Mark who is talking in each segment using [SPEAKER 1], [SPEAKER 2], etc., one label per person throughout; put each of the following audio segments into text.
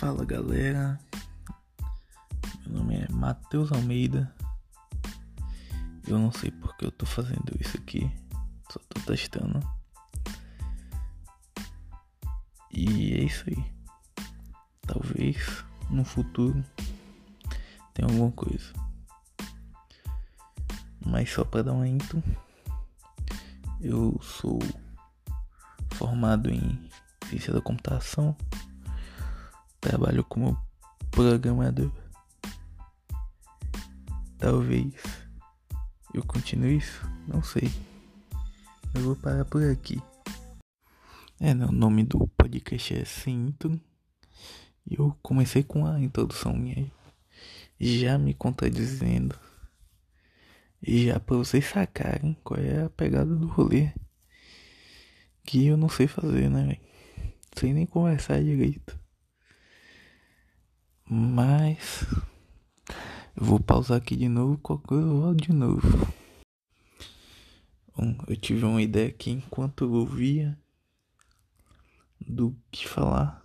[SPEAKER 1] Fala galera, meu nome é Matheus Almeida. Eu não sei porque eu tô fazendo isso aqui, só tô testando. E é isso aí. Talvez no futuro tenha alguma coisa. Mas só para dar um intro, eu sou formado em ciência da computação Trabalho como programador. Talvez eu continue isso, não sei. Eu vou parar por aqui. É, o nome do podcast é Cinto. E eu comecei com a introdução minha já me contradizendo. E já pra vocês sacarem qual é a pegada do rolê. Que eu não sei fazer, né, velho? Sem nem conversar direito. Mas eu vou pausar aqui de novo, qualquer coisa eu de novo. Bom, eu tive uma ideia aqui enquanto eu ouvia do que falar,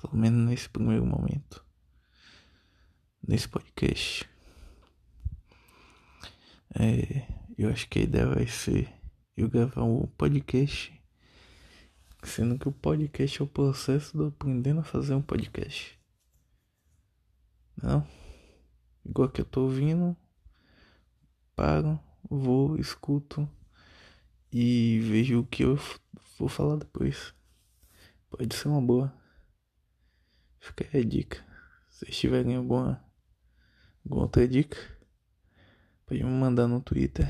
[SPEAKER 1] pelo menos nesse primeiro momento, nesse podcast. É, eu acho que a ideia vai ser eu gravar um podcast, sendo que o podcast é o processo de aprendendo a fazer um podcast. Não. Igual que eu tô ouvindo. Paro, vou, escuto e vejo o que eu vou falar depois. Pode ser uma boa. Fica aí a dica. Se tiverem alguma, alguma outra dica, pode me mandar no Twitter.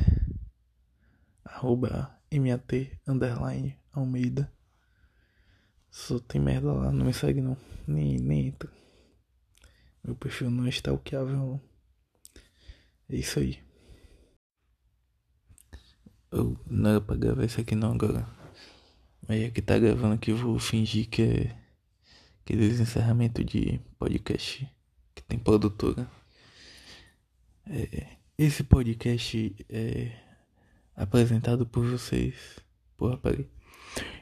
[SPEAKER 1] Arroba MAT underline Almeida. Só tem merda lá, não me segue não. Nem, nem entra. Meu perfil não é stalkeável. É isso aí. Eu não era pra gravar isso aqui não agora. Mas é que tá gravando aqui, vou fingir que é aqueles encerramento de podcast que tem produtora. É, esse podcast é apresentado por vocês. Porra, peraí.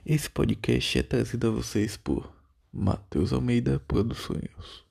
[SPEAKER 1] Esse podcast é trazido a vocês por Matheus Almeida Produções.